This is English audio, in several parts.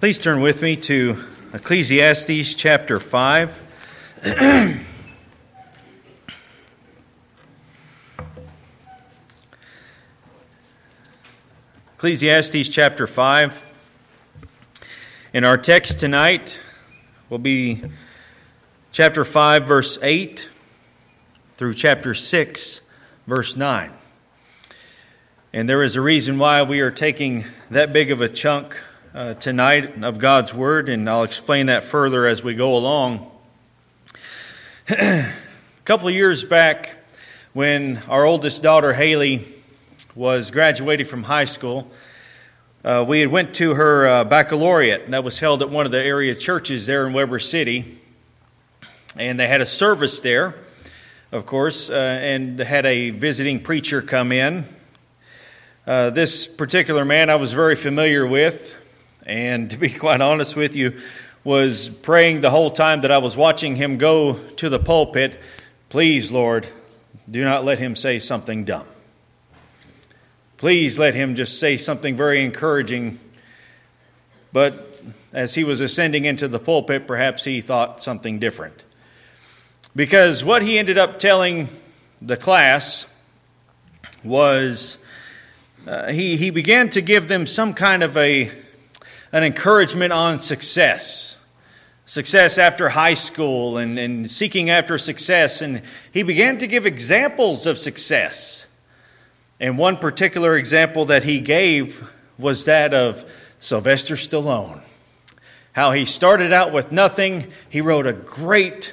Please turn with me to Ecclesiastes chapter 5. Ecclesiastes chapter 5. In our text tonight will be chapter 5, verse 8 through chapter 6, verse 9. And there is a reason why we are taking that big of a chunk uh, tonight of God's Word, and I'll explain that further as we go along. a couple of years back, when our oldest daughter Haley was graduating from high school, uh, we had went to her uh, baccalaureate, and that was held at one of the area churches there in Weber City, and they had a service there, of course, uh, and had a visiting preacher come in. Uh, this particular man I was very familiar with and to be quite honest with you, was praying the whole time that I was watching him go to the pulpit, please, Lord, do not let him say something dumb. Please let him just say something very encouraging. But as he was ascending into the pulpit, perhaps he thought something different. Because what he ended up telling the class was uh, he, he began to give them some kind of a an encouragement on success. Success after high school and, and seeking after success. And he began to give examples of success. And one particular example that he gave was that of Sylvester Stallone. How he started out with nothing, he wrote a great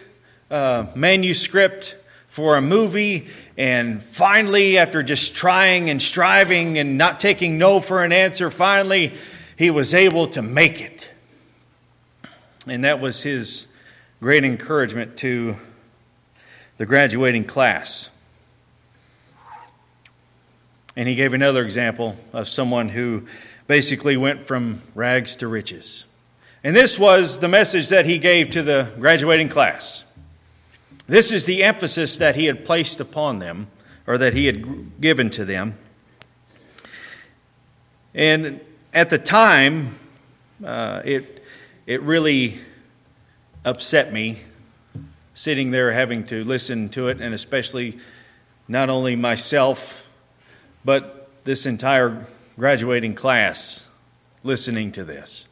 uh, manuscript for a movie, and finally, after just trying and striving and not taking no for an answer, finally, he was able to make it. And that was his great encouragement to the graduating class. And he gave another example of someone who basically went from rags to riches. And this was the message that he gave to the graduating class. This is the emphasis that he had placed upon them, or that he had given to them. And at the time, uh, it, it really upset me sitting there having to listen to it, and especially not only myself, but this entire graduating class listening to this.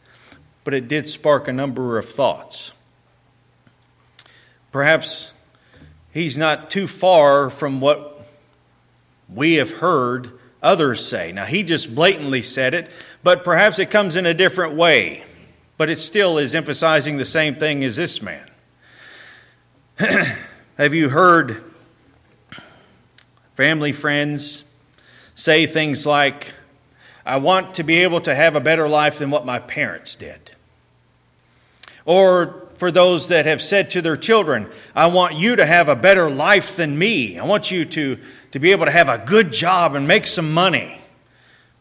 But it did spark a number of thoughts. Perhaps he's not too far from what we have heard others say. Now, he just blatantly said it, but perhaps it comes in a different way. But it still is emphasizing the same thing as this man. Have you heard family, friends say things like, I want to be able to have a better life than what my parents did? Or for those that have said to their children, I want you to have a better life than me. I want you to, to be able to have a good job and make some money.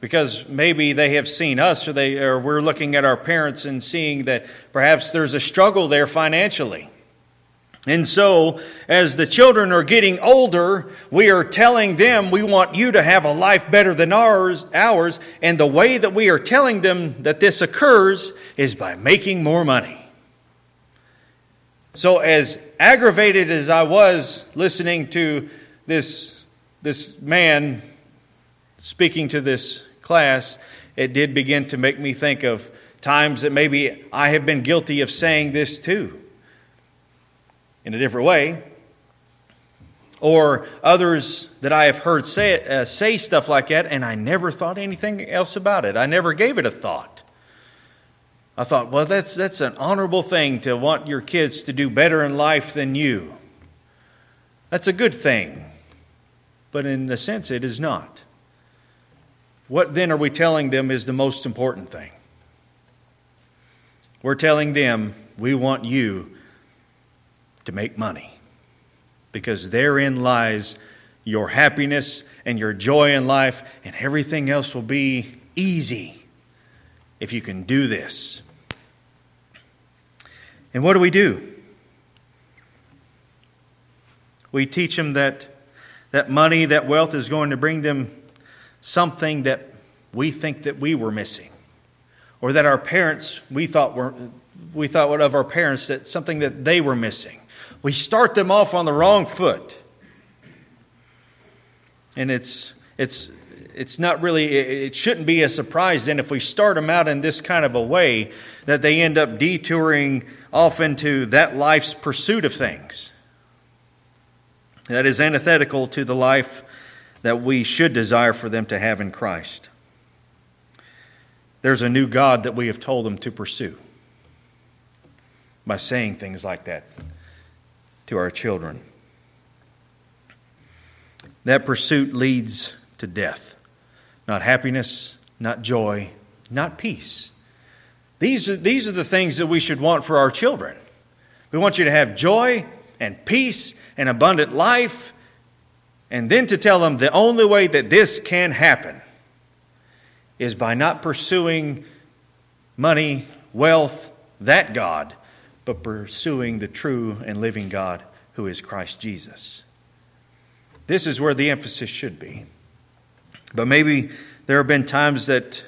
Because maybe they have seen us, or, they, or we're looking at our parents and seeing that perhaps there's a struggle there financially. And so, as the children are getting older, we are telling them we want you to have a life better than ours, ours, and the way that we are telling them that this occurs is by making more money. So, as aggravated as I was listening to this, this man speaking to this class, it did begin to make me think of times that maybe I have been guilty of saying this too in a different way. Or others that I have heard say, uh, say stuff like that, and I never thought anything else about it. I never gave it a thought. I thought, well, that's, that's an honorable thing to want your kids to do better in life than you. That's a good thing. But in a sense, it is not. What then are we telling them is the most important thing? We're telling them we want you to make money because therein lies your happiness and your joy in life, and everything else will be easy if you can do this. And what do we do? We teach them that, that money, that wealth is going to bring them something that we think that we were missing. or that our parents, we thought were, we thought of our parents that something that they were missing. We start them off on the wrong foot. And it's, it's, it's not really, it shouldn't be a surprise then if we start them out in this kind of a way that they end up detouring off into that life's pursuit of things. That is antithetical to the life that we should desire for them to have in Christ. There's a new God that we have told them to pursue by saying things like that to our children. That pursuit leads to death, not happiness, not joy, not peace. These are, these are the things that we should want for our children. We want you to have joy and peace and abundant life, and then to tell them the only way that this can happen is by not pursuing money, wealth, that God, but pursuing the true and living God who is Christ Jesus. This is where the emphasis should be. But maybe there have been times that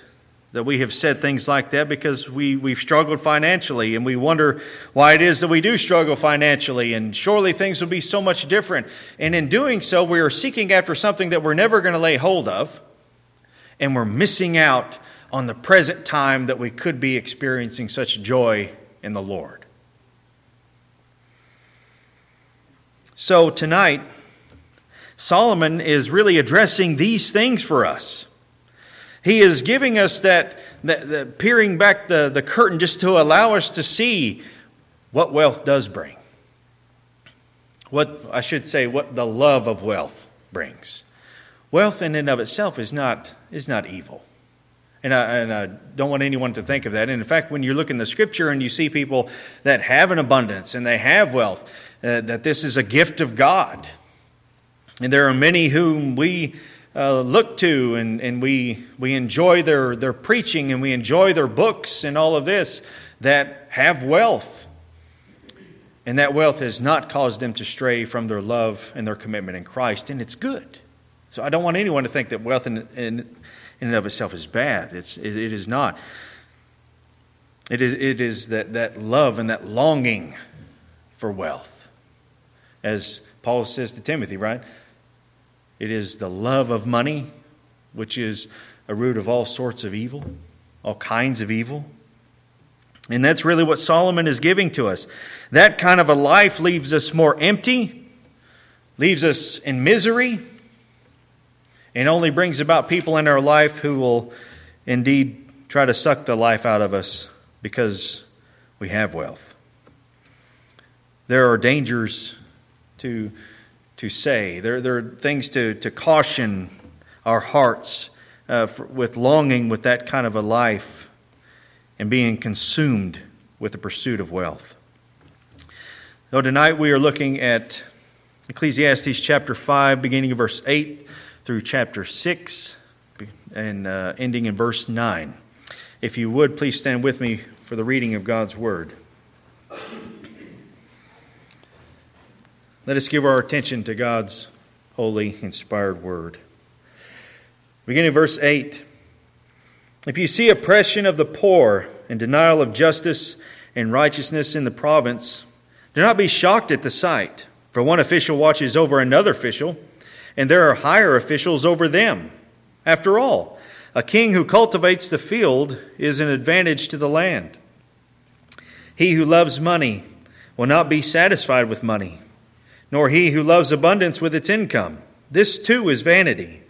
that we have said things like that because we, we've struggled financially and we wonder why it is that we do struggle financially and surely things will be so much different. And in doing so, we are seeking after something that we're never going to lay hold of and we're missing out on the present time that we could be experiencing such joy in the Lord. So tonight, Solomon is really addressing these things for us. He is giving us that, that, that peering back the, the curtain just to allow us to see what wealth does bring. What, I should say, what the love of wealth brings. Wealth in and of itself is not, is not evil. And I, and I, don't want anyone to think of that. And in fact, when you look in the scripture and you see people that have an abundance and they have wealth, uh, that this is a gift of God. And there are many whom we uh, look to and, and we, we enjoy their, their preaching and we enjoy their books and all of this that have wealth. And that wealth has not caused them to stray from their love and their commitment in Christ, and it's good. So I don't want anyone to think that wealth in, in, in and of itself is bad. It's, it, it is not. It is, it is that, that love and that longing for wealth. As Paul says to Timothy, right? It is the love of money, which is a root of all sorts of evil, all kinds of evil. And that's really what Solomon is giving to us. That kind of a life leaves us more empty, leaves us in misery, and only brings about people in our life who will indeed try to suck the life out of us because we have wealth. There are dangers to to say. There, there are things to, to caution our hearts uh, for, with longing with that kind of a life and being consumed with the pursuit of wealth. So tonight we are looking at Ecclesiastes chapter 5, beginning of verse 8 through chapter 6 and uh, ending in verse 9. If you would, please stand with me for the reading of God's word. Let us give our attention to God's holy, inspired word. Beginning in verse 8 If you see oppression of the poor and denial of justice and righteousness in the province, do not be shocked at the sight, for one official watches over another official, and there are higher officials over them. After all, a king who cultivates the field is an advantage to the land. He who loves money will not be satisfied with money nor he who loves abundance with its income. This too is vanity.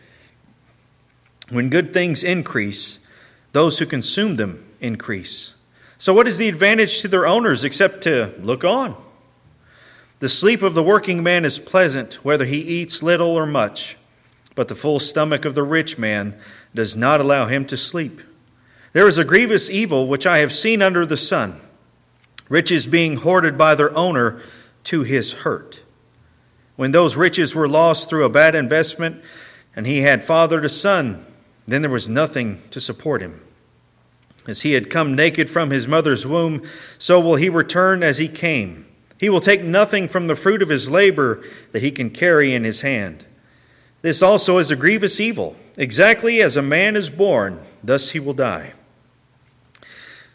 When good things increase, those who consume them increase. So, what is the advantage to their owners except to look on? The sleep of the working man is pleasant, whether he eats little or much, but the full stomach of the rich man does not allow him to sleep. There is a grievous evil which I have seen under the sun riches being hoarded by their owner to his hurt. When those riches were lost through a bad investment and he had fathered a son, then there was nothing to support him. As he had come naked from his mother's womb, so will he return as he came. He will take nothing from the fruit of his labor that he can carry in his hand. This also is a grievous evil. Exactly as a man is born, thus he will die.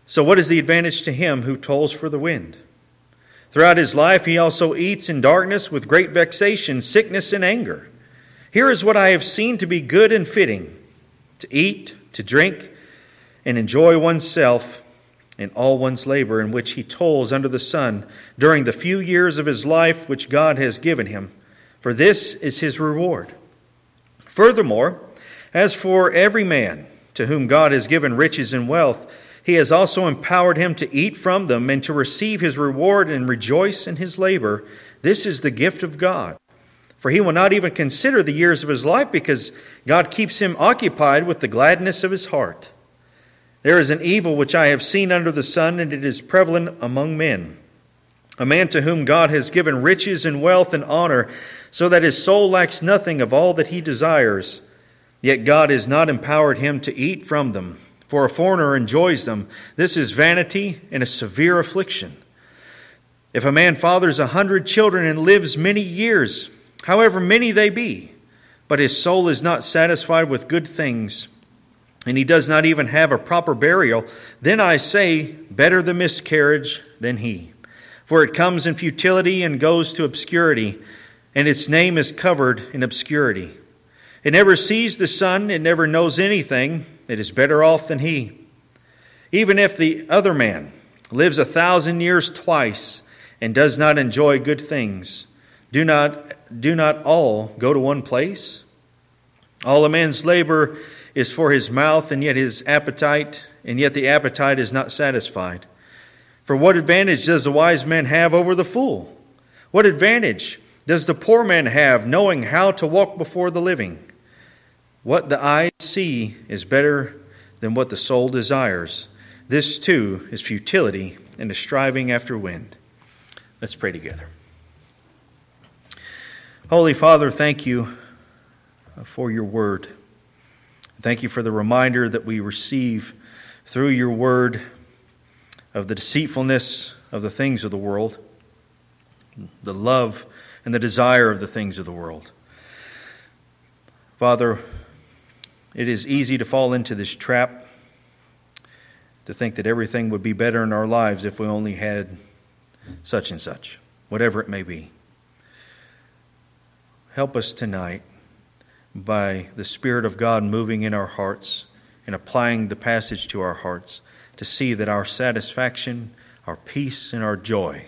So, what is the advantage to him who tolls for the wind? Throughout his life, he also eats in darkness with great vexation, sickness, and anger. Here is what I have seen to be good and fitting to eat, to drink, and enjoy oneself in all one's labor in which he tolls under the sun during the few years of his life which God has given him, for this is his reward. Furthermore, as for every man to whom God has given riches and wealth, he has also empowered him to eat from them and to receive his reward and rejoice in his labor. This is the gift of God. For he will not even consider the years of his life because God keeps him occupied with the gladness of his heart. There is an evil which I have seen under the sun, and it is prevalent among men. A man to whom God has given riches and wealth and honor, so that his soul lacks nothing of all that he desires. Yet God has not empowered him to eat from them, for a foreigner enjoys them. This is vanity and a severe affliction. If a man fathers a hundred children and lives many years, however many they be, but his soul is not satisfied with good things, and he does not even have a proper burial, then I say, better the miscarriage than he. For it comes in futility and goes to obscurity, and its name is covered in obscurity. It never sees the sun, it never knows anything, it is better off than he. Even if the other man lives a thousand years twice and does not enjoy good things, do not do not all go to one place? All a man's labor is for his mouth, and yet his appetite, and yet the appetite is not satisfied. For what advantage does the wise man have over the fool? What advantage does the poor man have, knowing how to walk before the living? What the eyes see is better than what the soul desires. This too is futility and a striving after wind. Let's pray together. Holy Father, thank you for your word. Thank you for the reminder that we receive through your word of the deceitfulness of the things of the world, the love and the desire of the things of the world. Father, it is easy to fall into this trap to think that everything would be better in our lives if we only had such and such, whatever it may be. Help us tonight by the Spirit of God moving in our hearts and applying the passage to our hearts to see that our satisfaction, our peace, and our joy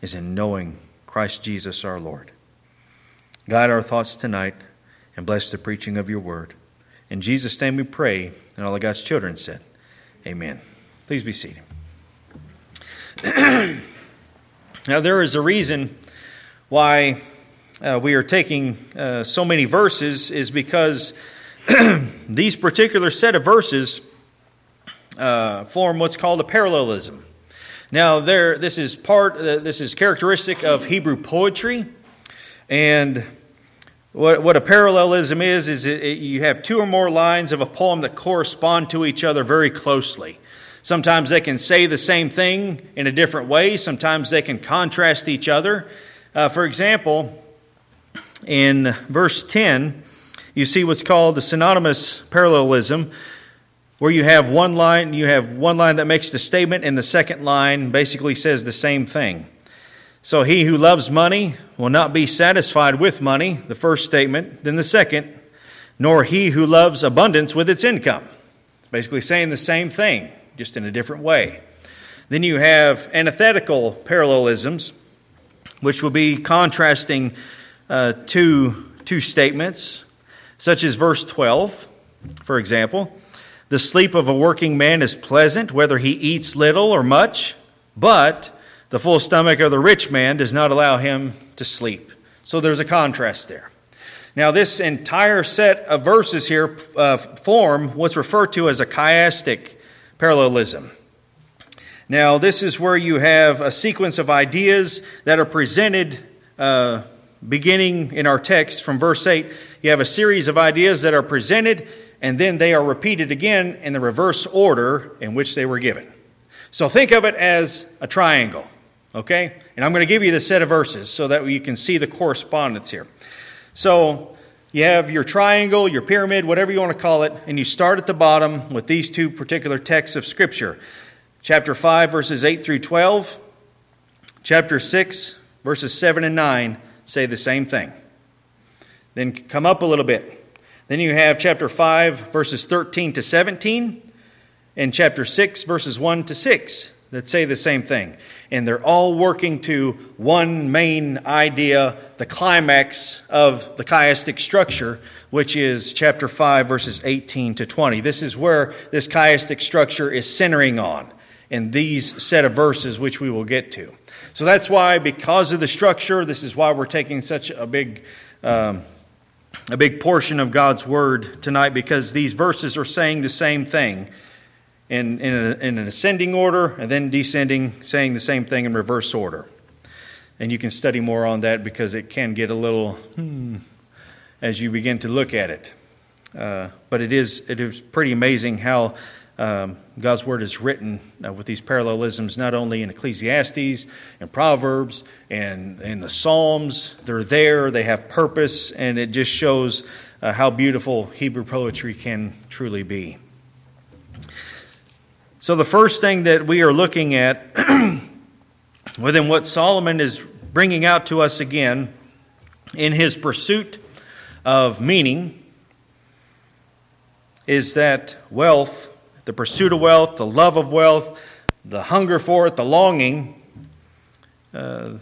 is in knowing Christ Jesus our Lord. Guide our thoughts tonight and bless the preaching of your word. In Jesus' name we pray, and all of God's children said, Amen. Please be seated. now, there is a reason why uh, we are taking uh, so many verses is because these particular set of verses uh, form what's called a parallelism. Now, there, this is part. Uh, this is characteristic of Hebrew poetry, and what, what a parallelism is is it, it, you have two or more lines of a poem that correspond to each other very closely. Sometimes they can say the same thing in a different way. Sometimes they can contrast each other. Uh, for example, in verse 10, you see what's called the synonymous parallelism, where you have one line, you have one line that makes the statement, and the second line basically says the same thing. So he who loves money will not be satisfied with money, the first statement, then the second, nor he who loves abundance with its income. It's basically saying the same thing, just in a different way. Then you have antithetical parallelisms, which will be contrasting uh, two, two statements, such as verse 12, for example. The sleep of a working man is pleasant, whether he eats little or much, but the full stomach of the rich man does not allow him to sleep. So there's a contrast there. Now, this entire set of verses here uh, form what's referred to as a chiastic parallelism. Now, this is where you have a sequence of ideas that are presented uh, beginning in our text from verse 8, you have a series of ideas that are presented, and then they are repeated again in the reverse order in which they were given. So think of it as a triangle, okay? And I'm going to give you the set of verses so that you can see the correspondence here. So you have your triangle, your pyramid, whatever you want to call it, and you start at the bottom with these two particular texts of Scripture. Chapter 5, verses 8 through 12. Chapter 6, verses 7 and 9 say the same thing. Then come up a little bit. Then you have chapter 5, verses 13 to 17, and chapter 6, verses 1 to 6 that say the same thing. And they're all working to one main idea, the climax of the chiastic structure, which is chapter 5, verses 18 to 20. This is where this chiastic structure is centering on in these set of verses, which we will get to. So that's why, because of the structure, this is why we're taking such a big. Um, a big portion of God's Word tonight because these verses are saying the same thing in, in, a, in, an ascending order and then descending, saying the same thing in reverse order. And you can study more on that because it can get a little hmm, as you begin to look at it. Uh, but it is, it is pretty amazing how um, God's word is written uh, with these parallelisms, not only in Ecclesiastes and Proverbs and in the Psalms. They're there, they have purpose, and it just shows uh, how beautiful Hebrew poetry can truly be. So, the first thing that we are looking at within what Solomon is bringing out to us again in his pursuit of meaning is that wealth the pursuit of wealth, the love of wealth, the hunger for it, the longing, uh,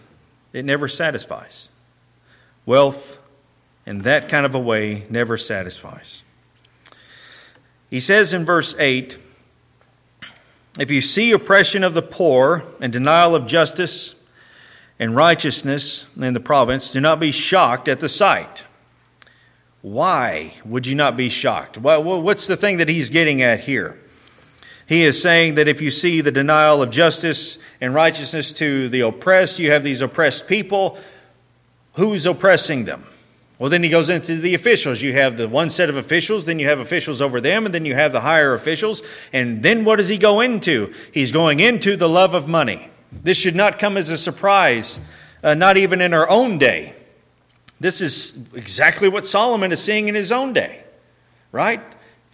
it never satisfies. Wealth, in that kind of a way, never satisfies. He says in verse 8 If you see oppression of the poor and denial of justice and righteousness in the province, do not be shocked at the sight. Why would you not be shocked? What's the thing that he's getting at here? He is saying that if you see the denial of justice and righteousness to the oppressed, you have these oppressed people. Who's oppressing them? Well, then he goes into the officials. You have the one set of officials, then you have officials over them, and then you have the higher officials. And then what does he go into? He's going into the love of money. This should not come as a surprise, uh, not even in our own day. This is exactly what Solomon is seeing in his own day, right?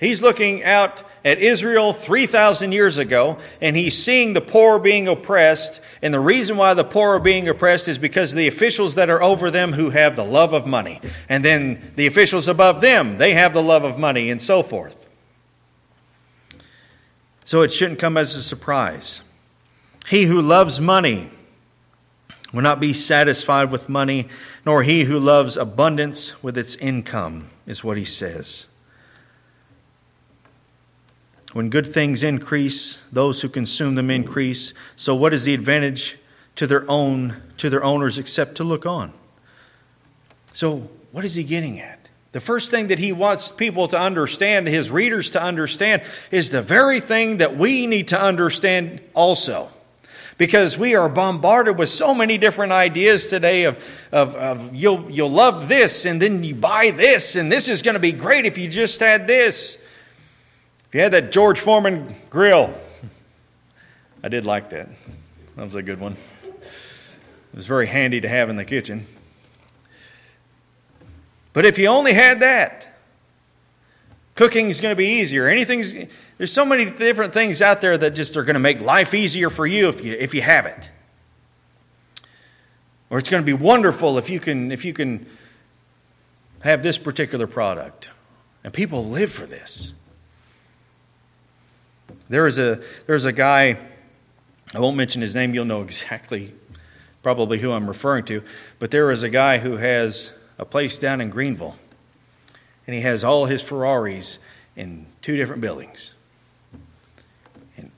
He's looking out at Israel 3,000 years ago, and he's seeing the poor being oppressed. And the reason why the poor are being oppressed is because of the officials that are over them who have the love of money. And then the officials above them, they have the love of money, and so forth. So it shouldn't come as a surprise. He who loves money will not be satisfied with money, nor he who loves abundance with its income, is what he says. When good things increase, those who consume them increase. So what is the advantage to their own to their owners except to look on? So what is he getting at? The first thing that he wants people to understand, his readers to understand, is the very thing that we need to understand also. Because we are bombarded with so many different ideas today of, of, of you'll, you'll love this, and then you buy this, and this is going to be great if you just had this. If you had that George Foreman grill, I did like that. That was a good one. It was very handy to have in the kitchen. But if you only had that, cooking is going to be easier. Anything's there's so many different things out there that just are going to make life easier for you if you if you have it. Or it's going to be wonderful if you can if you can have this particular product. And people live for this. There is a there's a guy, I won't mention his name, you'll know exactly probably who I'm referring to, but there is a guy who has a place down in Greenville, and he has all his Ferraris in two different buildings. And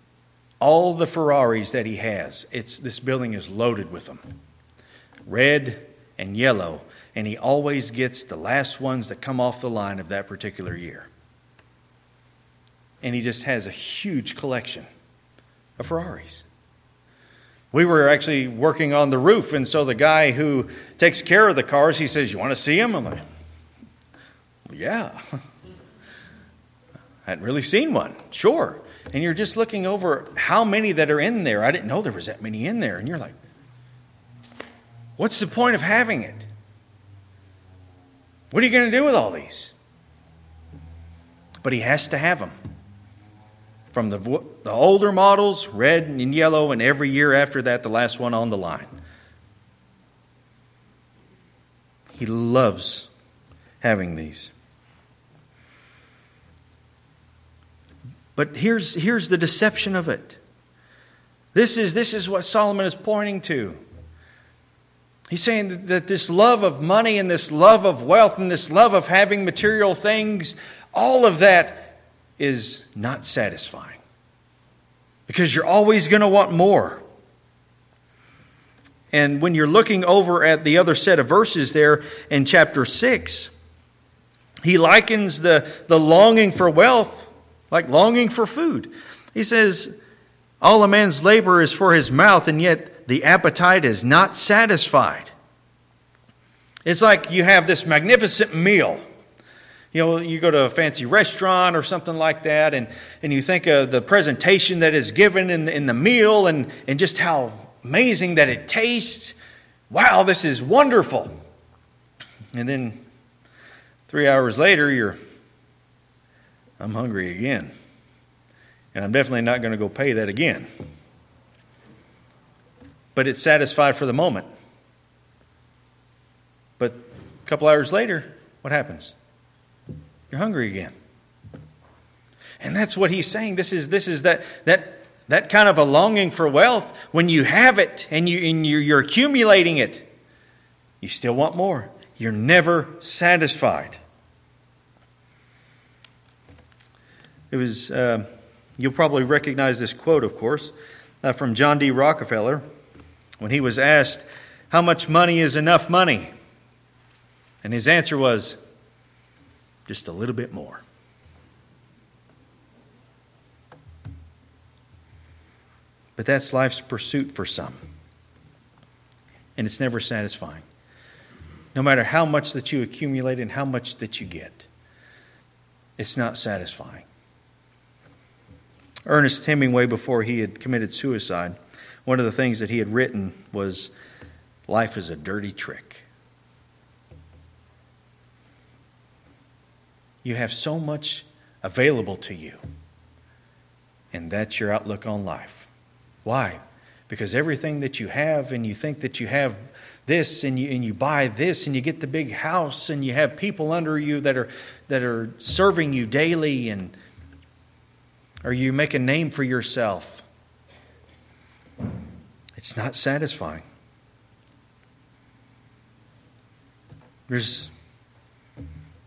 all the Ferraris that he has, it's this building is loaded with them. Red and yellow, and he always gets the last ones that come off the line of that particular year and he just has a huge collection of Ferraris. We were actually working on the roof, and so the guy who takes care of the cars, he says, You want to see them? I'm like, Yeah. I hadn't really seen one. Sure. And you're just looking over how many that are in there. I didn't know there was that many in there. And you're like, What's the point of having it? What are you going to do with all these? But he has to have them. From the, the older models, red and yellow, and every year after that, the last one on the line. He loves having these. But here's, here's the deception of it. This is, this is what Solomon is pointing to. He's saying that this love of money and this love of wealth and this love of having material things, all of that is not satisfying. Because you're always going to want more. And when you're looking over at the other set of verses there in chapter 6, he likens the, the longing for wealth like longing for food. He says, All a man's labor is for his mouth, and yet the appetite is not satisfied. It's like you have this magnificent meal. You know, you go to a fancy restaurant or something like that, and, and you think of the presentation that is given in, in the meal and, and just how amazing that it tastes. Wow, this is wonderful. And then three hours later, you're I'm hungry again. And I'm definitely not going to go pay that again. But it's satisfied for the moment. But a couple hours later, what happens? You're hungry again. And that's what he's saying. This is, this is that, that, that kind of a longing for wealth. When you have it and, you, and you're, you're accumulating it, you still want more. You're never satisfied. It was, uh, you'll probably recognize this quote, of course, uh, from John D. Rockefeller when he was asked, How much money is enough money? And his answer was, Just a little bit more. But that's life's pursuit for some. And it's never satisfying. No matter how much that you accumulate and how much that you get, it's not satisfying. Ernest Hemingway, before he had committed suicide, one of the things that he had written was Life is a dirty trick. You have so much available to you, and that's your outlook on life. Why? Because everything that you have, and you think that you have this, and you, and you buy this, and you get the big house, and you have people under you that are, that are serving you daily, and or you make a name for yourself. It's not satisfying. There's,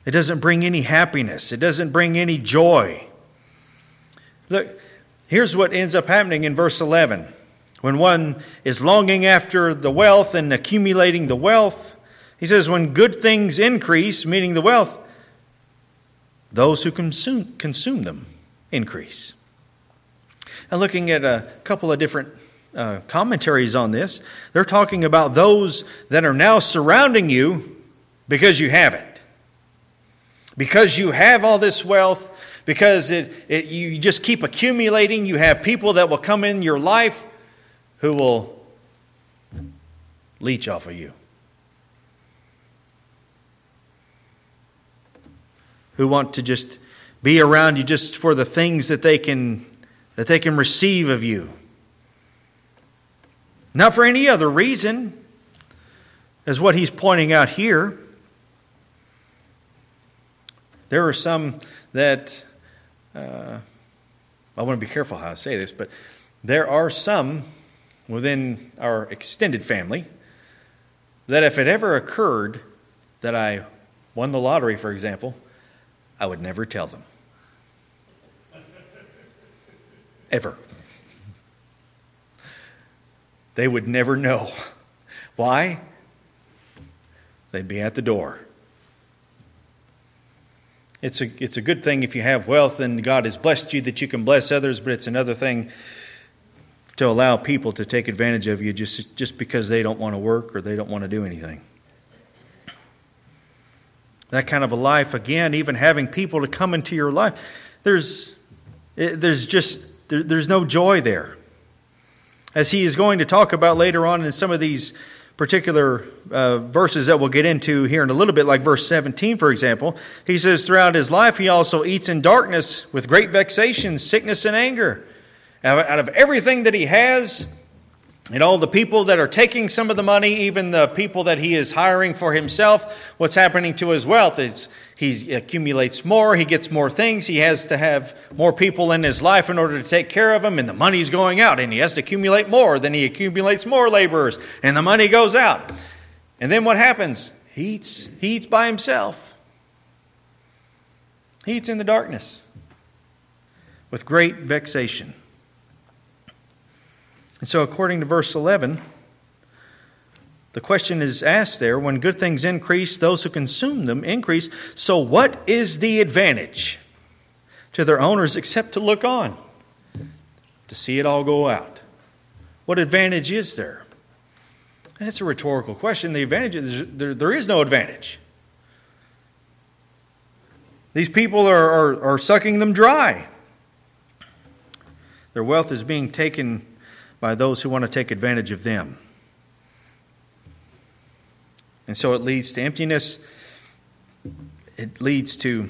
it doesn't bring any happiness, it doesn't bring any joy. Look, here's what ends up happening in verse 11. When one is longing after the wealth and accumulating the wealth, he says, when good things increase, meaning the wealth, those who consume, consume them increase. And looking at a couple of different uh, commentaries on this, they're talking about those that are now surrounding you because you have it. Because you have all this wealth, because it, it, you just keep accumulating, you have people that will come in your life who will leech off of you. Who want to just be around you just for the things that they can that they can receive of you. Not for any other reason, as what he's pointing out here. There are some that, uh, I want to be careful how I say this, but there are some within our extended family that if it ever occurred that I won the lottery, for example, I would never tell them. Ever. They would never know. Why? They'd be at the door. It's a, it's a good thing if you have wealth and God has blessed you that you can bless others, but it's another thing to allow people to take advantage of you just, just because they don't want to work or they don't want to do anything. That kind of a life again even having people to come into your life there's eh, there's just there's no joy there. As he is going to talk about later on in some of these particular uh, verses that we'll get into here in a little bit, like verse 17, for example, he says, Throughout his life, he also eats in darkness with great vexation, sickness, and anger. Out of everything that he has, and all the people that are taking some of the money, even the people that he is hiring for himself, what's happening to his wealth is he accumulates more, he gets more things, he has to have more people in his life in order to take care of him, and the money's going out, and he has to accumulate more. Then he accumulates more laborers, and the money goes out. And then what happens? He eats, he eats by himself. He eats in the darkness with great vexation. And so, according to verse 11, the question is asked there when good things increase, those who consume them increase. So, what is the advantage to their owners except to look on, to see it all go out? What advantage is there? And it's a rhetorical question. The advantage is there, there is no advantage. These people are, are, are sucking them dry. Their wealth is being taken by those who want to take advantage of them. And so it leads to emptiness, it leads to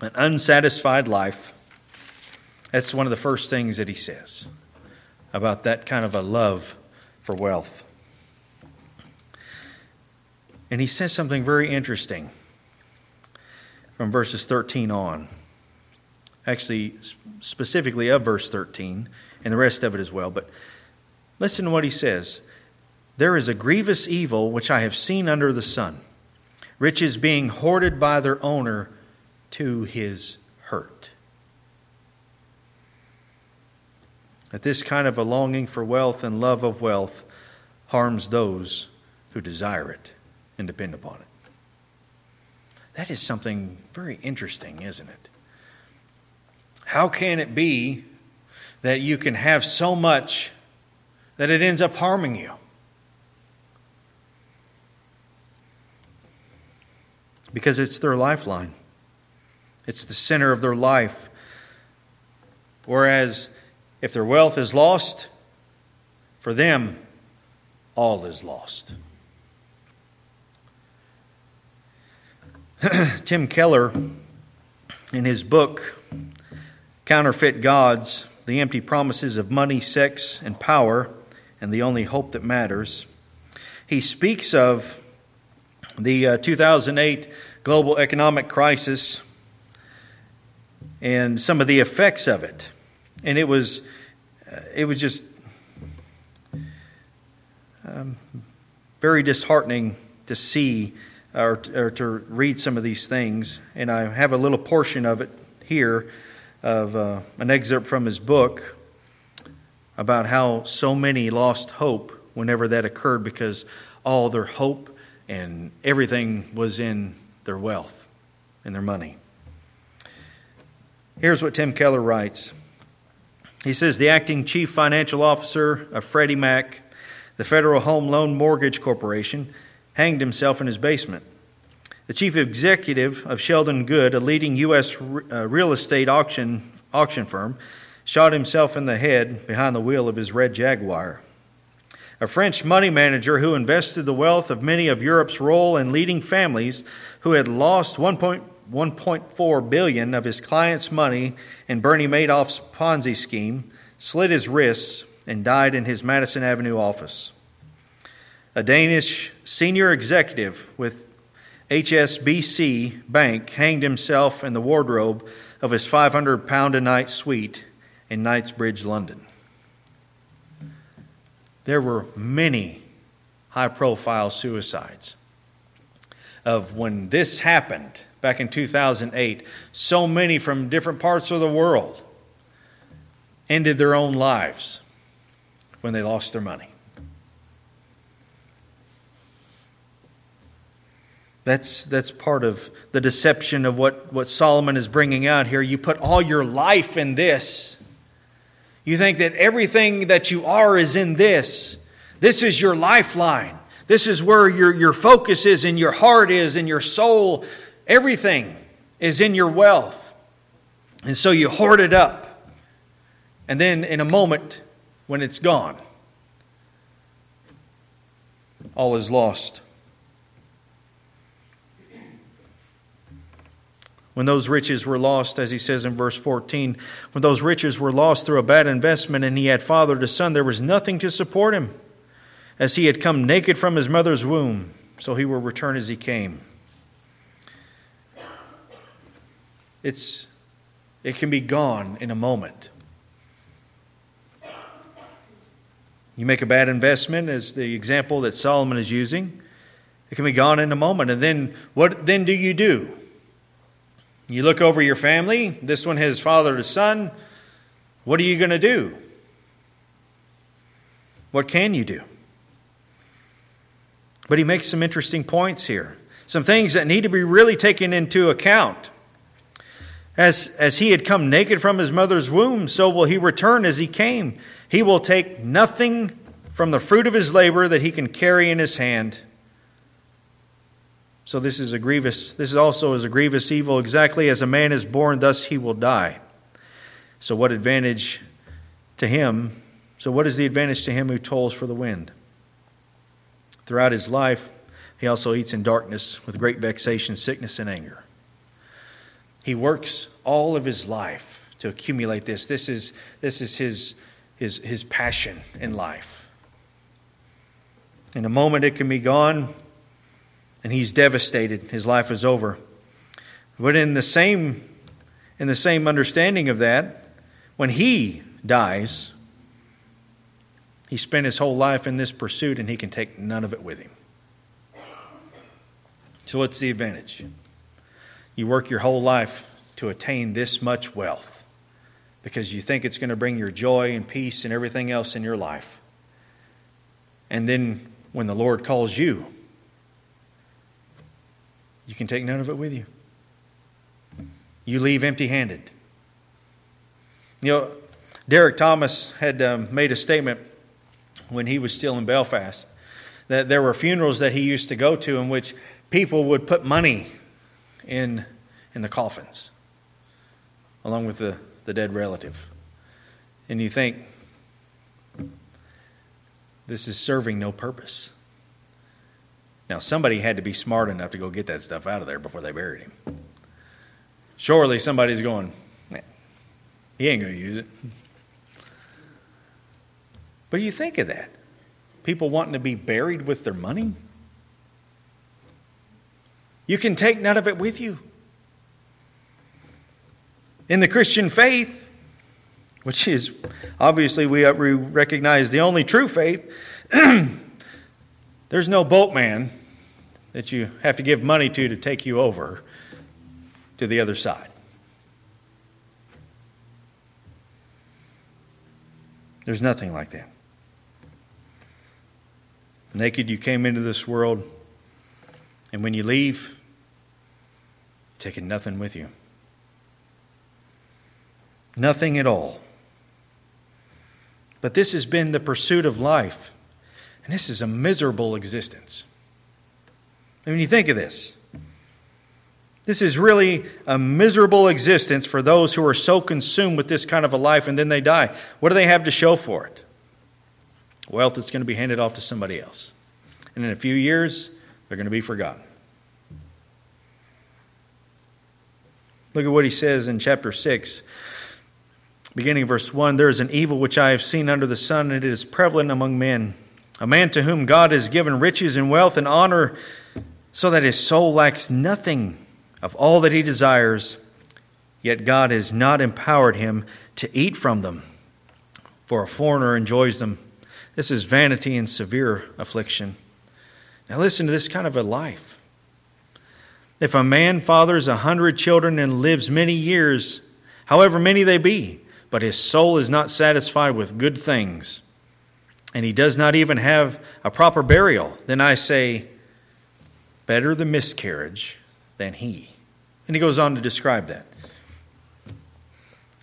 an unsatisfied life. That's one of the first things that he says about that kind of a love for wealth. And he says something very interesting from verses 13 on. Actually, specifically of verse 13 and the rest of it as well. But listen to what he says There is a grievous evil which I have seen under the sun riches being hoarded by their owner to his hurt. That this kind of a longing for wealth and love of wealth harms those who desire it and depend upon it. That is something very interesting, isn't it? How can it be that you can have so much that it ends up harming you. Because it's their lifeline, it's the center of their life. Whereas if their wealth is lost, for them, all is lost. Tim Keller, in his book, Counterfeit Gods, the empty promises of money, sex, and power, and the only hope that matters. He speaks of the uh, 2008 global economic crisis and some of the effects of it. And it was, uh, it was just um, very disheartening to see or, or to read some of these things. And I have a little portion of it here of uh, an excerpt from his book about how so many lost hope whenever that occurred because all their hope and everything was in their wealth and their money. Here's what Tim Keller writes. He says the acting chief financial officer of Freddie Mac, the Federal Home Loan Mortgage Corporation, hanged himself in his basement. The chief executive of Sheldon Good, a leading U.S. Uh, real estate auction, auction firm, shot himself in the head behind the wheel of his red Jaguar. A French money manager who invested the wealth of many of Europe's royal and leading families, who had lost 1.4 billion of his clients' money in Bernie Madoff's Ponzi scheme, slit his wrists and died in his Madison Avenue office. A Danish senior executive with HSBC Bank hanged himself in the wardrobe of his 500 pound a night suite in Knightsbridge, London. There were many high profile suicides. Of when this happened back in 2008, so many from different parts of the world ended their own lives when they lost their money. That's, that's part of the deception of what, what Solomon is bringing out here. You put all your life in this. You think that everything that you are is in this. This is your lifeline. This is where your, your focus is, and your heart is, and your soul. Everything is in your wealth. And so you hoard it up. And then in a moment, when it's gone, all is lost. When those riches were lost, as he says in verse 14, when those riches were lost through a bad investment and he had fathered a son, there was nothing to support him, as he had come naked from his mother's womb, so he will return as he came. It's, it can be gone in a moment. You make a bad investment, as the example that Solomon is using, it can be gone in a moment. And then what then do you do? You look over your family, this one has fathered a son. What are you going to do? What can you do? But he makes some interesting points here. Some things that need to be really taken into account. As, as he had come naked from his mother's womb, so will he return as he came. He will take nothing from the fruit of his labor that he can carry in his hand. So this is a grievous this also is a grievous evil exactly as a man is born thus he will die. So what advantage to him? So what is the advantage to him who tolls for the wind? Throughout his life he also eats in darkness with great vexation, sickness and anger. He works all of his life to accumulate this. This is, this is his, his, his passion in life. In a moment, it can be gone, and he's devastated. His life is over. But in the same, in the same understanding of that, when he dies, he spent his whole life in this pursuit, and he can take none of it with him. So, what's the advantage? You work your whole life to attain this much wealth because you think it's going to bring your joy and peace and everything else in your life. And then when the Lord calls you, you can take none of it with you. You leave empty handed. You know, Derek Thomas had um, made a statement when he was still in Belfast that there were funerals that he used to go to in which people would put money in, in the coffins, along with the, the dead relative. And you think, this is serving no purpose. Now, somebody had to be smart enough to go get that stuff out of there before they buried him. Surely somebody's going, he ain't going to use it. But you think of that. People wanting to be buried with their money? You can take none of it with you. In the Christian faith, which is obviously we recognize the only true faith, there's no boatman that you have to give money to to take you over to the other side. There's nothing like that. Naked you came into this world, and when you leave, taking nothing with you. Nothing at all. But this has been the pursuit of life, and this is a miserable existence. I mean, you think of this. This is really a miserable existence for those who are so consumed with this kind of a life and then they die. What do they have to show for it? Wealth that's going to be handed off to somebody else. And in a few years, they're going to be forgotten. Look at what he says in chapter 6, beginning verse 1 There is an evil which I have seen under the sun, and it is prevalent among men. A man to whom God has given riches and wealth and honor, so that his soul lacks nothing of all that he desires, yet God has not empowered him to eat from them, for a foreigner enjoys them. This is vanity and severe affliction. Now, listen to this kind of a life. If a man fathers a hundred children and lives many years, however many they be, but his soul is not satisfied with good things, and he does not even have a proper burial, then I say, better the miscarriage than he. And he goes on to describe that.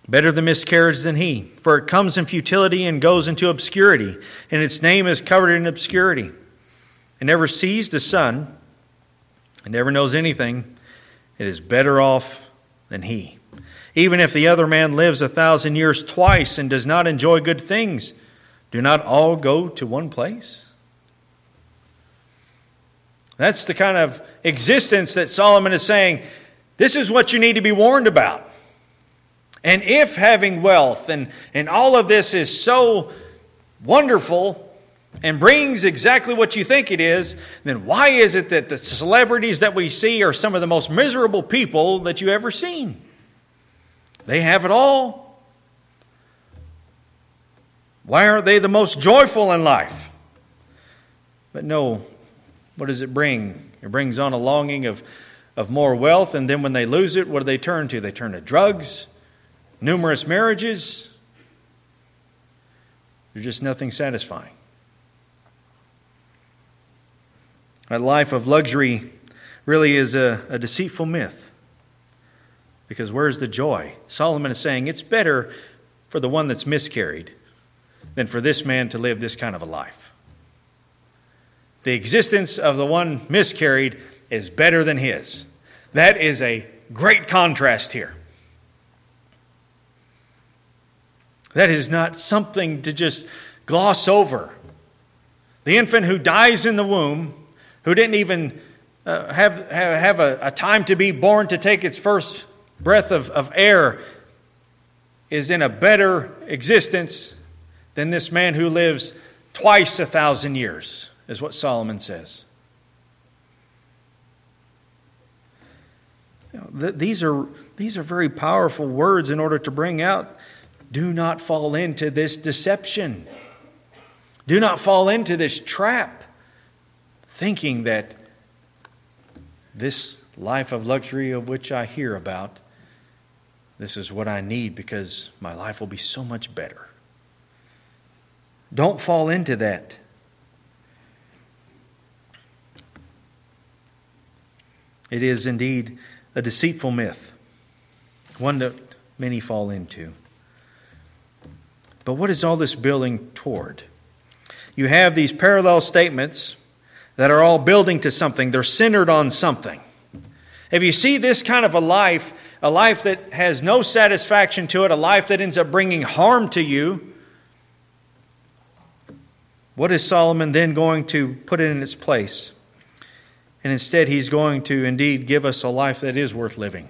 Better the miscarriage than he, for it comes in futility and goes into obscurity, and its name is covered in obscurity. It never sees the sun and never knows anything, it is better off than he. Even if the other man lives a thousand years twice and does not enjoy good things, do not all go to one place? That's the kind of existence that Solomon is saying this is what you need to be warned about. And if having wealth and, and all of this is so wonderful and brings exactly what you think it is, then why is it that the celebrities that we see are some of the most miserable people that you ever seen? They have it all. Why aren't they the most joyful in life? But no, what does it bring? It brings on a longing of, of more wealth, and then when they lose it, what do they turn to? They turn to drugs, numerous marriages. There's just nothing satisfying. A life of luxury really is a, a deceitful myth. Because where's the joy? Solomon is saying it's better for the one that's miscarried than for this man to live this kind of a life. The existence of the one miscarried is better than his. That is a great contrast here. That is not something to just gloss over. The infant who dies in the womb, who didn't even uh, have, have, have a, a time to be born to take its first breath of, of air is in a better existence than this man who lives twice a thousand years, is what Solomon says. These, are, these are very powerful words in order to bring out do not fall into this deception. Do not fall into this trap, thinking that this life of luxury of which I hear about this is what I need because my life will be so much better. Don't fall into that. It is indeed a deceitful myth, one that many fall into. But what is all this building toward? You have these parallel statements that are all building to something, they're centered on something. If you see this kind of a life, a life that has no satisfaction to it, a life that ends up bringing harm to you, what is Solomon then going to put in its place? And instead, he's going to indeed give us a life that is worth living.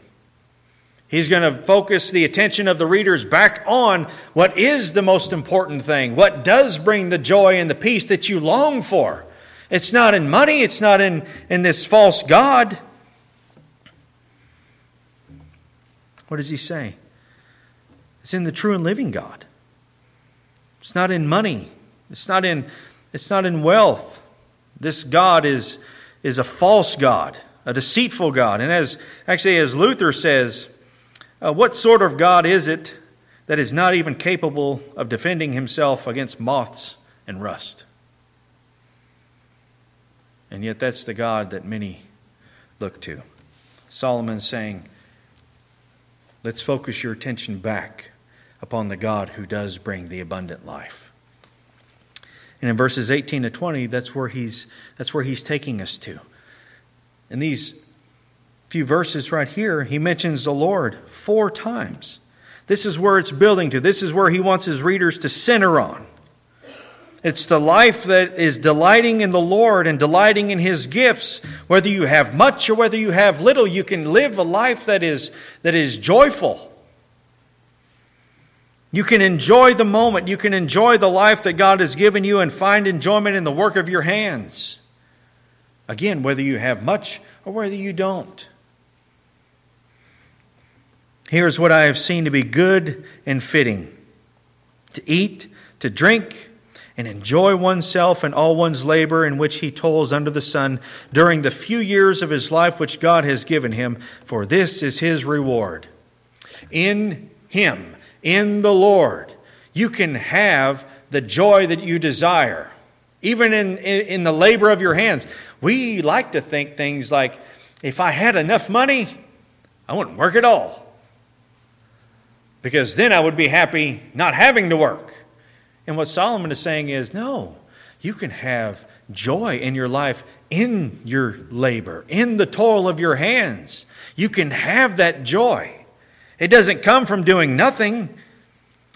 He's going to focus the attention of the readers back on what is the most important thing, what does bring the joy and the peace that you long for. It's not in money, it's not in, in this false God. What does he say? It's in the true and living God. It's not in money. It's not in, it's not in wealth. This God is, is a false God, a deceitful God. And as actually, as Luther says, uh, what sort of God is it that is not even capable of defending himself against moths and rust? And yet, that's the God that many look to. Solomon saying, Let's focus your attention back upon the God who does bring the abundant life. And in verses 18 to 20, that's where he's, that's where he's taking us to. In these few verses right here, he mentions the Lord four times. This is where it's building to. This is where he wants his readers to center on. It's the life that is delighting in the Lord and delighting in His gifts. Whether you have much or whether you have little, you can live a life that is, that is joyful. You can enjoy the moment. You can enjoy the life that God has given you and find enjoyment in the work of your hands. Again, whether you have much or whether you don't. Here's what I have seen to be good and fitting to eat, to drink, and enjoy oneself and all one's labor in which he toils under the sun during the few years of his life which God has given him, for this is his reward. In him, in the Lord, you can have the joy that you desire, even in, in, in the labor of your hands. We like to think things like, if I had enough money, I wouldn't work at all. Because then I would be happy not having to work. And what Solomon is saying is no, you can have joy in your life in your labor, in the toil of your hands. You can have that joy. It doesn't come from doing nothing,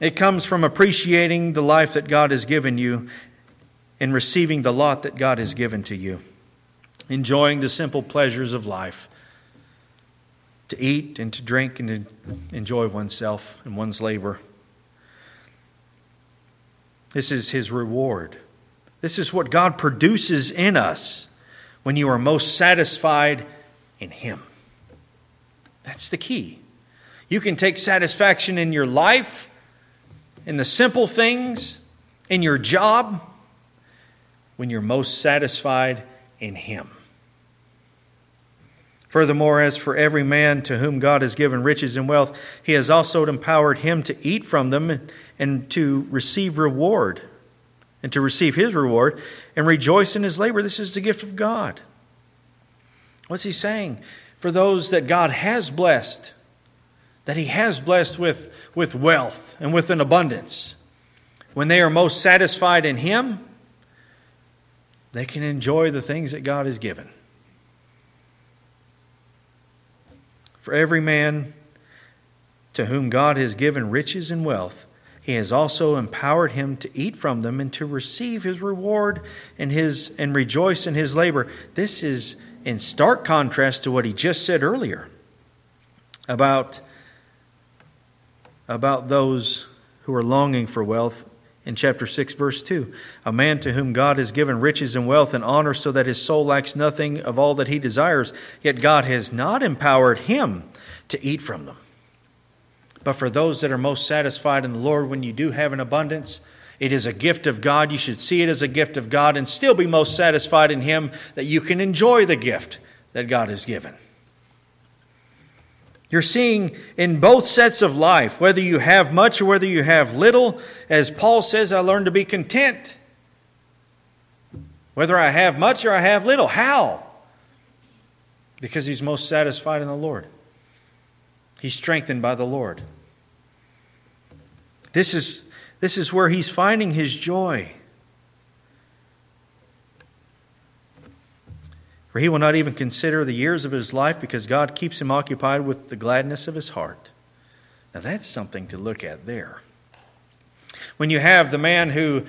it comes from appreciating the life that God has given you and receiving the lot that God has given to you. enjoying the simple pleasures of life to eat and to drink and to enjoy oneself and one's labor. This is his reward. This is what God produces in us when you are most satisfied in him. That's the key. You can take satisfaction in your life, in the simple things, in your job, when you're most satisfied in him. Furthermore, as for every man to whom God has given riches and wealth, he has also empowered him to eat from them and to receive reward, and to receive his reward and rejoice in his labor. This is the gift of God. What's he saying? For those that God has blessed, that he has blessed with, with wealth and with an abundance, when they are most satisfied in him, they can enjoy the things that God has given. For every man to whom God has given riches and wealth, he has also empowered him to eat from them and to receive his reward and his and rejoice in his labor. This is in stark contrast to what he just said earlier about, about those who are longing for wealth in chapter 6, verse 2. A man to whom God has given riches and wealth and honor so that his soul lacks nothing of all that he desires, yet God has not empowered him to eat from them. But for those that are most satisfied in the Lord, when you do have an abundance, it is a gift of God. You should see it as a gift of God and still be most satisfied in Him that you can enjoy the gift that God has given. You're seeing in both sets of life, whether you have much or whether you have little, as Paul says, I learned to be content. Whether I have much or I have little. How? Because he's most satisfied in the Lord. He's strengthened by the Lord. This is, this is where he's finding his joy. For he will not even consider the years of his life because God keeps him occupied with the gladness of his heart. Now that's something to look at there. When you have the man who,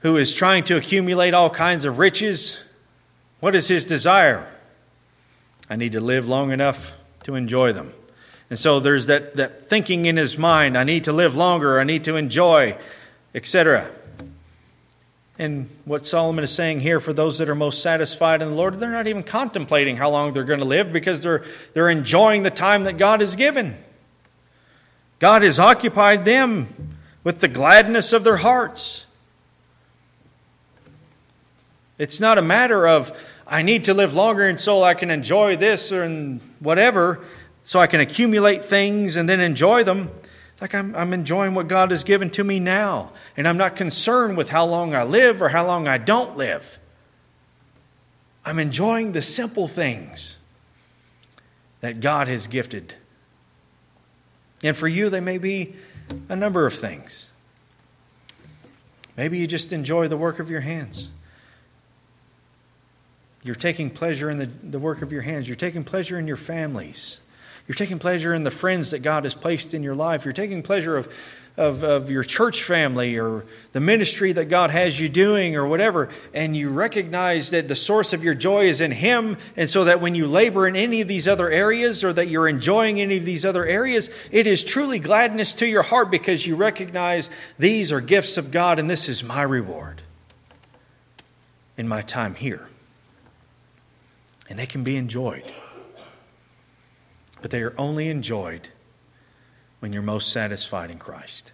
who is trying to accumulate all kinds of riches, what is his desire? I need to live long enough to enjoy them. And so there's that, that thinking in his mind I need to live longer, I need to enjoy, etc. And what Solomon is saying here for those that are most satisfied in the Lord, they're not even contemplating how long they're going to live because they're, they're enjoying the time that God has given. God has occupied them with the gladness of their hearts. It's not a matter of, I need to live longer and so I can enjoy this or whatever so I can accumulate things and then enjoy them. It's like I'm, I'm enjoying what God has given to me now, and I'm not concerned with how long I live or how long I don't live. I'm enjoying the simple things that God has gifted. And for you, they may be a number of things. Maybe you just enjoy the work of your hands. You're taking pleasure in the, the work of your hands. You're taking pleasure in your families. You're taking pleasure in the friends that God has placed in your life. You're taking pleasure of, of, of your church family or the ministry that God has you doing or whatever. And you recognize that the source of your joy is in Him. And so that when you labor in any of these other areas or that you're enjoying any of these other areas, it is truly gladness to your heart because you recognize these are gifts of God and this is my reward in my time here. And they can be enjoyed but they are only enjoyed when you're most satisfied in Christ.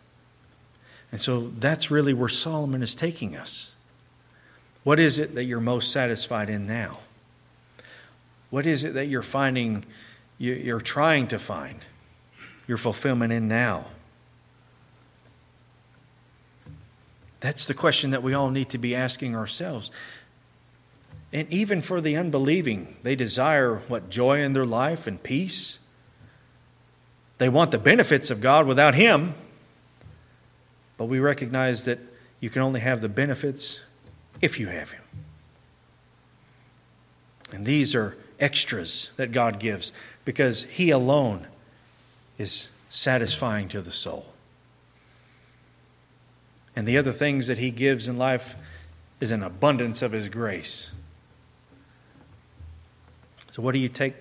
And so that's really where Solomon is taking us. What is it that you're most satisfied in now? What is it that you're finding, you're trying to find your fulfillment in now? That's the question that we all need to be asking ourselves. And even for the unbelieving, they desire what joy in their life and peace. They want the benefits of God without Him. But we recognize that you can only have the benefits if you have Him. And these are extras that God gives because He alone is satisfying to the soul. And the other things that He gives in life is an abundance of His grace. So, what do you take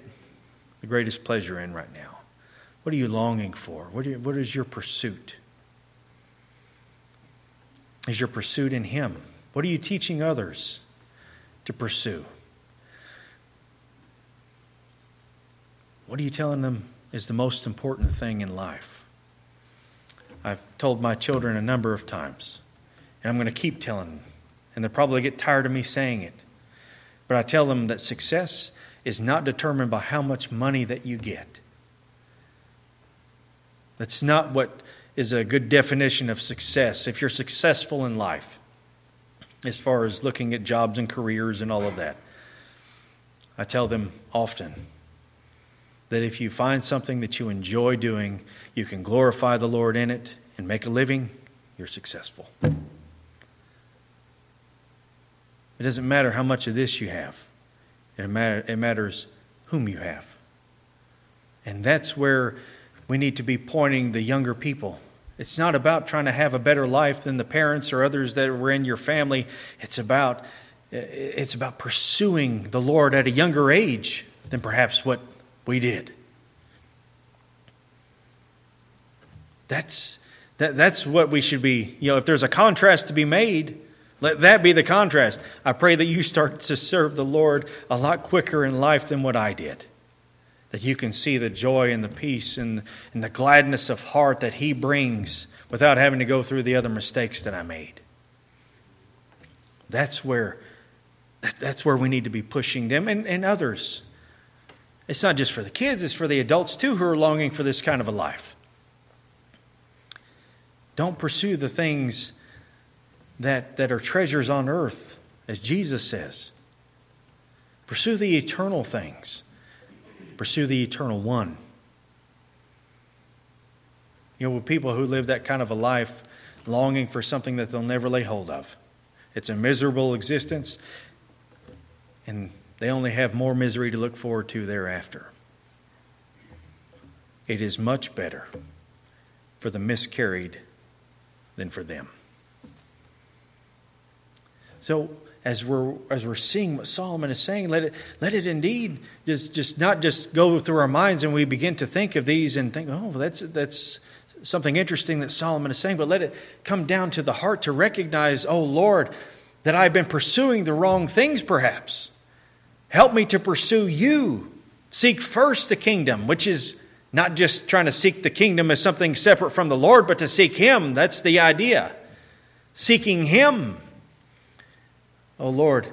the greatest pleasure in right now? What are you longing for? What, what is your pursuit? Is your pursuit in Him? What are you teaching others to pursue? What are you telling them is the most important thing in life? I've told my children a number of times, and I'm going to keep telling them, and they'll probably get tired of me saying it. But I tell them that success is not determined by how much money that you get. That's not what is a good definition of success. If you're successful in life, as far as looking at jobs and careers and all of that, I tell them often that if you find something that you enjoy doing, you can glorify the Lord in it and make a living, you're successful. It doesn't matter how much of this you have, it, matter, it matters whom you have. And that's where we need to be pointing the younger people. It's not about trying to have a better life than the parents or others that were in your family. It's about it's about pursuing the Lord at a younger age than perhaps what we did. That's that, that's what we should be. You know, if there's a contrast to be made, let that be the contrast. I pray that you start to serve the Lord a lot quicker in life than what I did that you can see the joy and the peace and, and the gladness of heart that He brings without having to go through the other mistakes that I made. That's where, that's where we need to be pushing them and, and others. It's not just for the kids, it's for the adults too who are longing for this kind of a life. Don't pursue the things that, that are treasures on earth, as Jesus says. Pursue the eternal things. Pursue the eternal one. You know, with people who live that kind of a life, longing for something that they'll never lay hold of. It's a miserable existence, and they only have more misery to look forward to thereafter. It is much better for the miscarried than for them. So, as we're as we're seeing what Solomon is saying, let it let it indeed just just not just go through our minds and we begin to think of these and think, oh, that's that's something interesting that Solomon is saying, but let it come down to the heart to recognize, oh Lord, that I've been pursuing the wrong things perhaps. Help me to pursue you. Seek first the kingdom, which is not just trying to seek the kingdom as something separate from the Lord, but to seek Him. That's the idea. Seeking Him Oh Lord,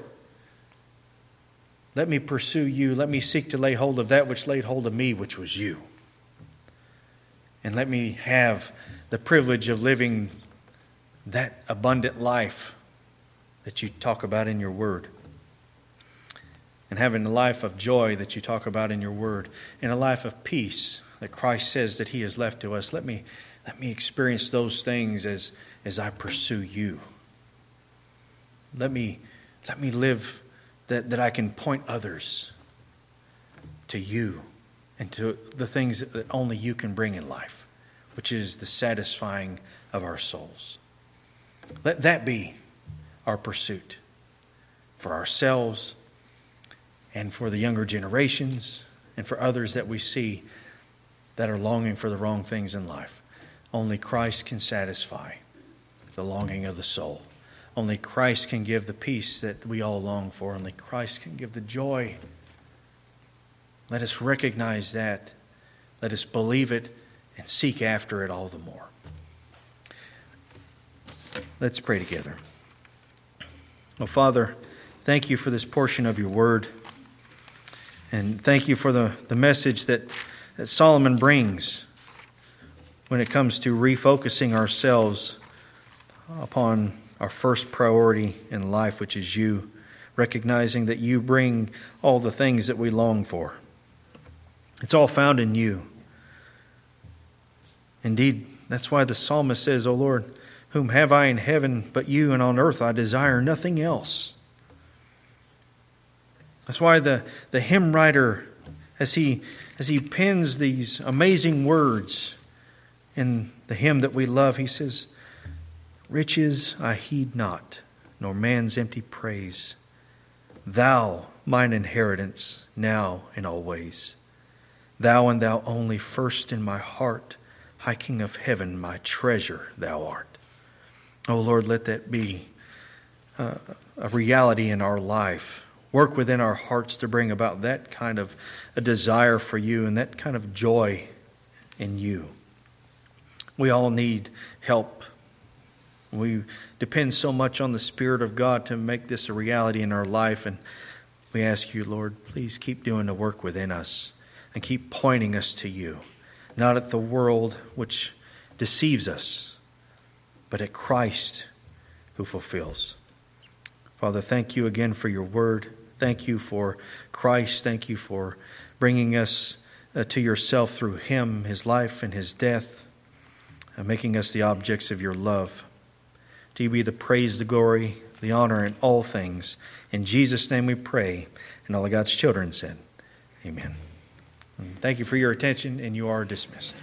let me pursue you. Let me seek to lay hold of that which laid hold of me, which was you. And let me have the privilege of living that abundant life that you talk about in your word. And having a life of joy that you talk about in your word. And a life of peace that Christ says that He has left to us. Let me, let me experience those things as, as I pursue you. Let me let me live that, that I can point others to you and to the things that only you can bring in life, which is the satisfying of our souls. Let that be our pursuit for ourselves and for the younger generations and for others that we see that are longing for the wrong things in life. Only Christ can satisfy the longing of the soul. Only Christ can give the peace that we all long for. Only Christ can give the joy. Let us recognize that. Let us believe it and seek after it all the more. Let's pray together. Oh, Father, thank you for this portion of your word. And thank you for the, the message that, that Solomon brings when it comes to refocusing ourselves upon our first priority in life, which is you, recognizing that you bring all the things that we long for. It's all found in you. Indeed, that's why the psalmist says, O Lord, whom have I in heaven but you, and on earth I desire nothing else. That's why the, the hymn writer, as he, as he pens these amazing words in the hymn that we love, he says, Riches I heed not, nor man's empty praise. Thou, mine inheritance now and always. Thou and thou only first in my heart, High King of heaven, my treasure thou art. Oh Lord, let that be uh, a reality in our life. Work within our hearts to bring about that kind of a desire for you and that kind of joy in you. We all need help. We depend so much on the Spirit of God to make this a reality in our life. And we ask you, Lord, please keep doing the work within us and keep pointing us to you, not at the world which deceives us, but at Christ who fulfills. Father, thank you again for your word. Thank you for Christ. Thank you for bringing us uh, to yourself through him, his life, and his death, and making us the objects of your love. To you be the praise, the glory, the honor in all things. In Jesus' name we pray. And all of God's children said, Amen. Thank you for your attention, and you are dismissed.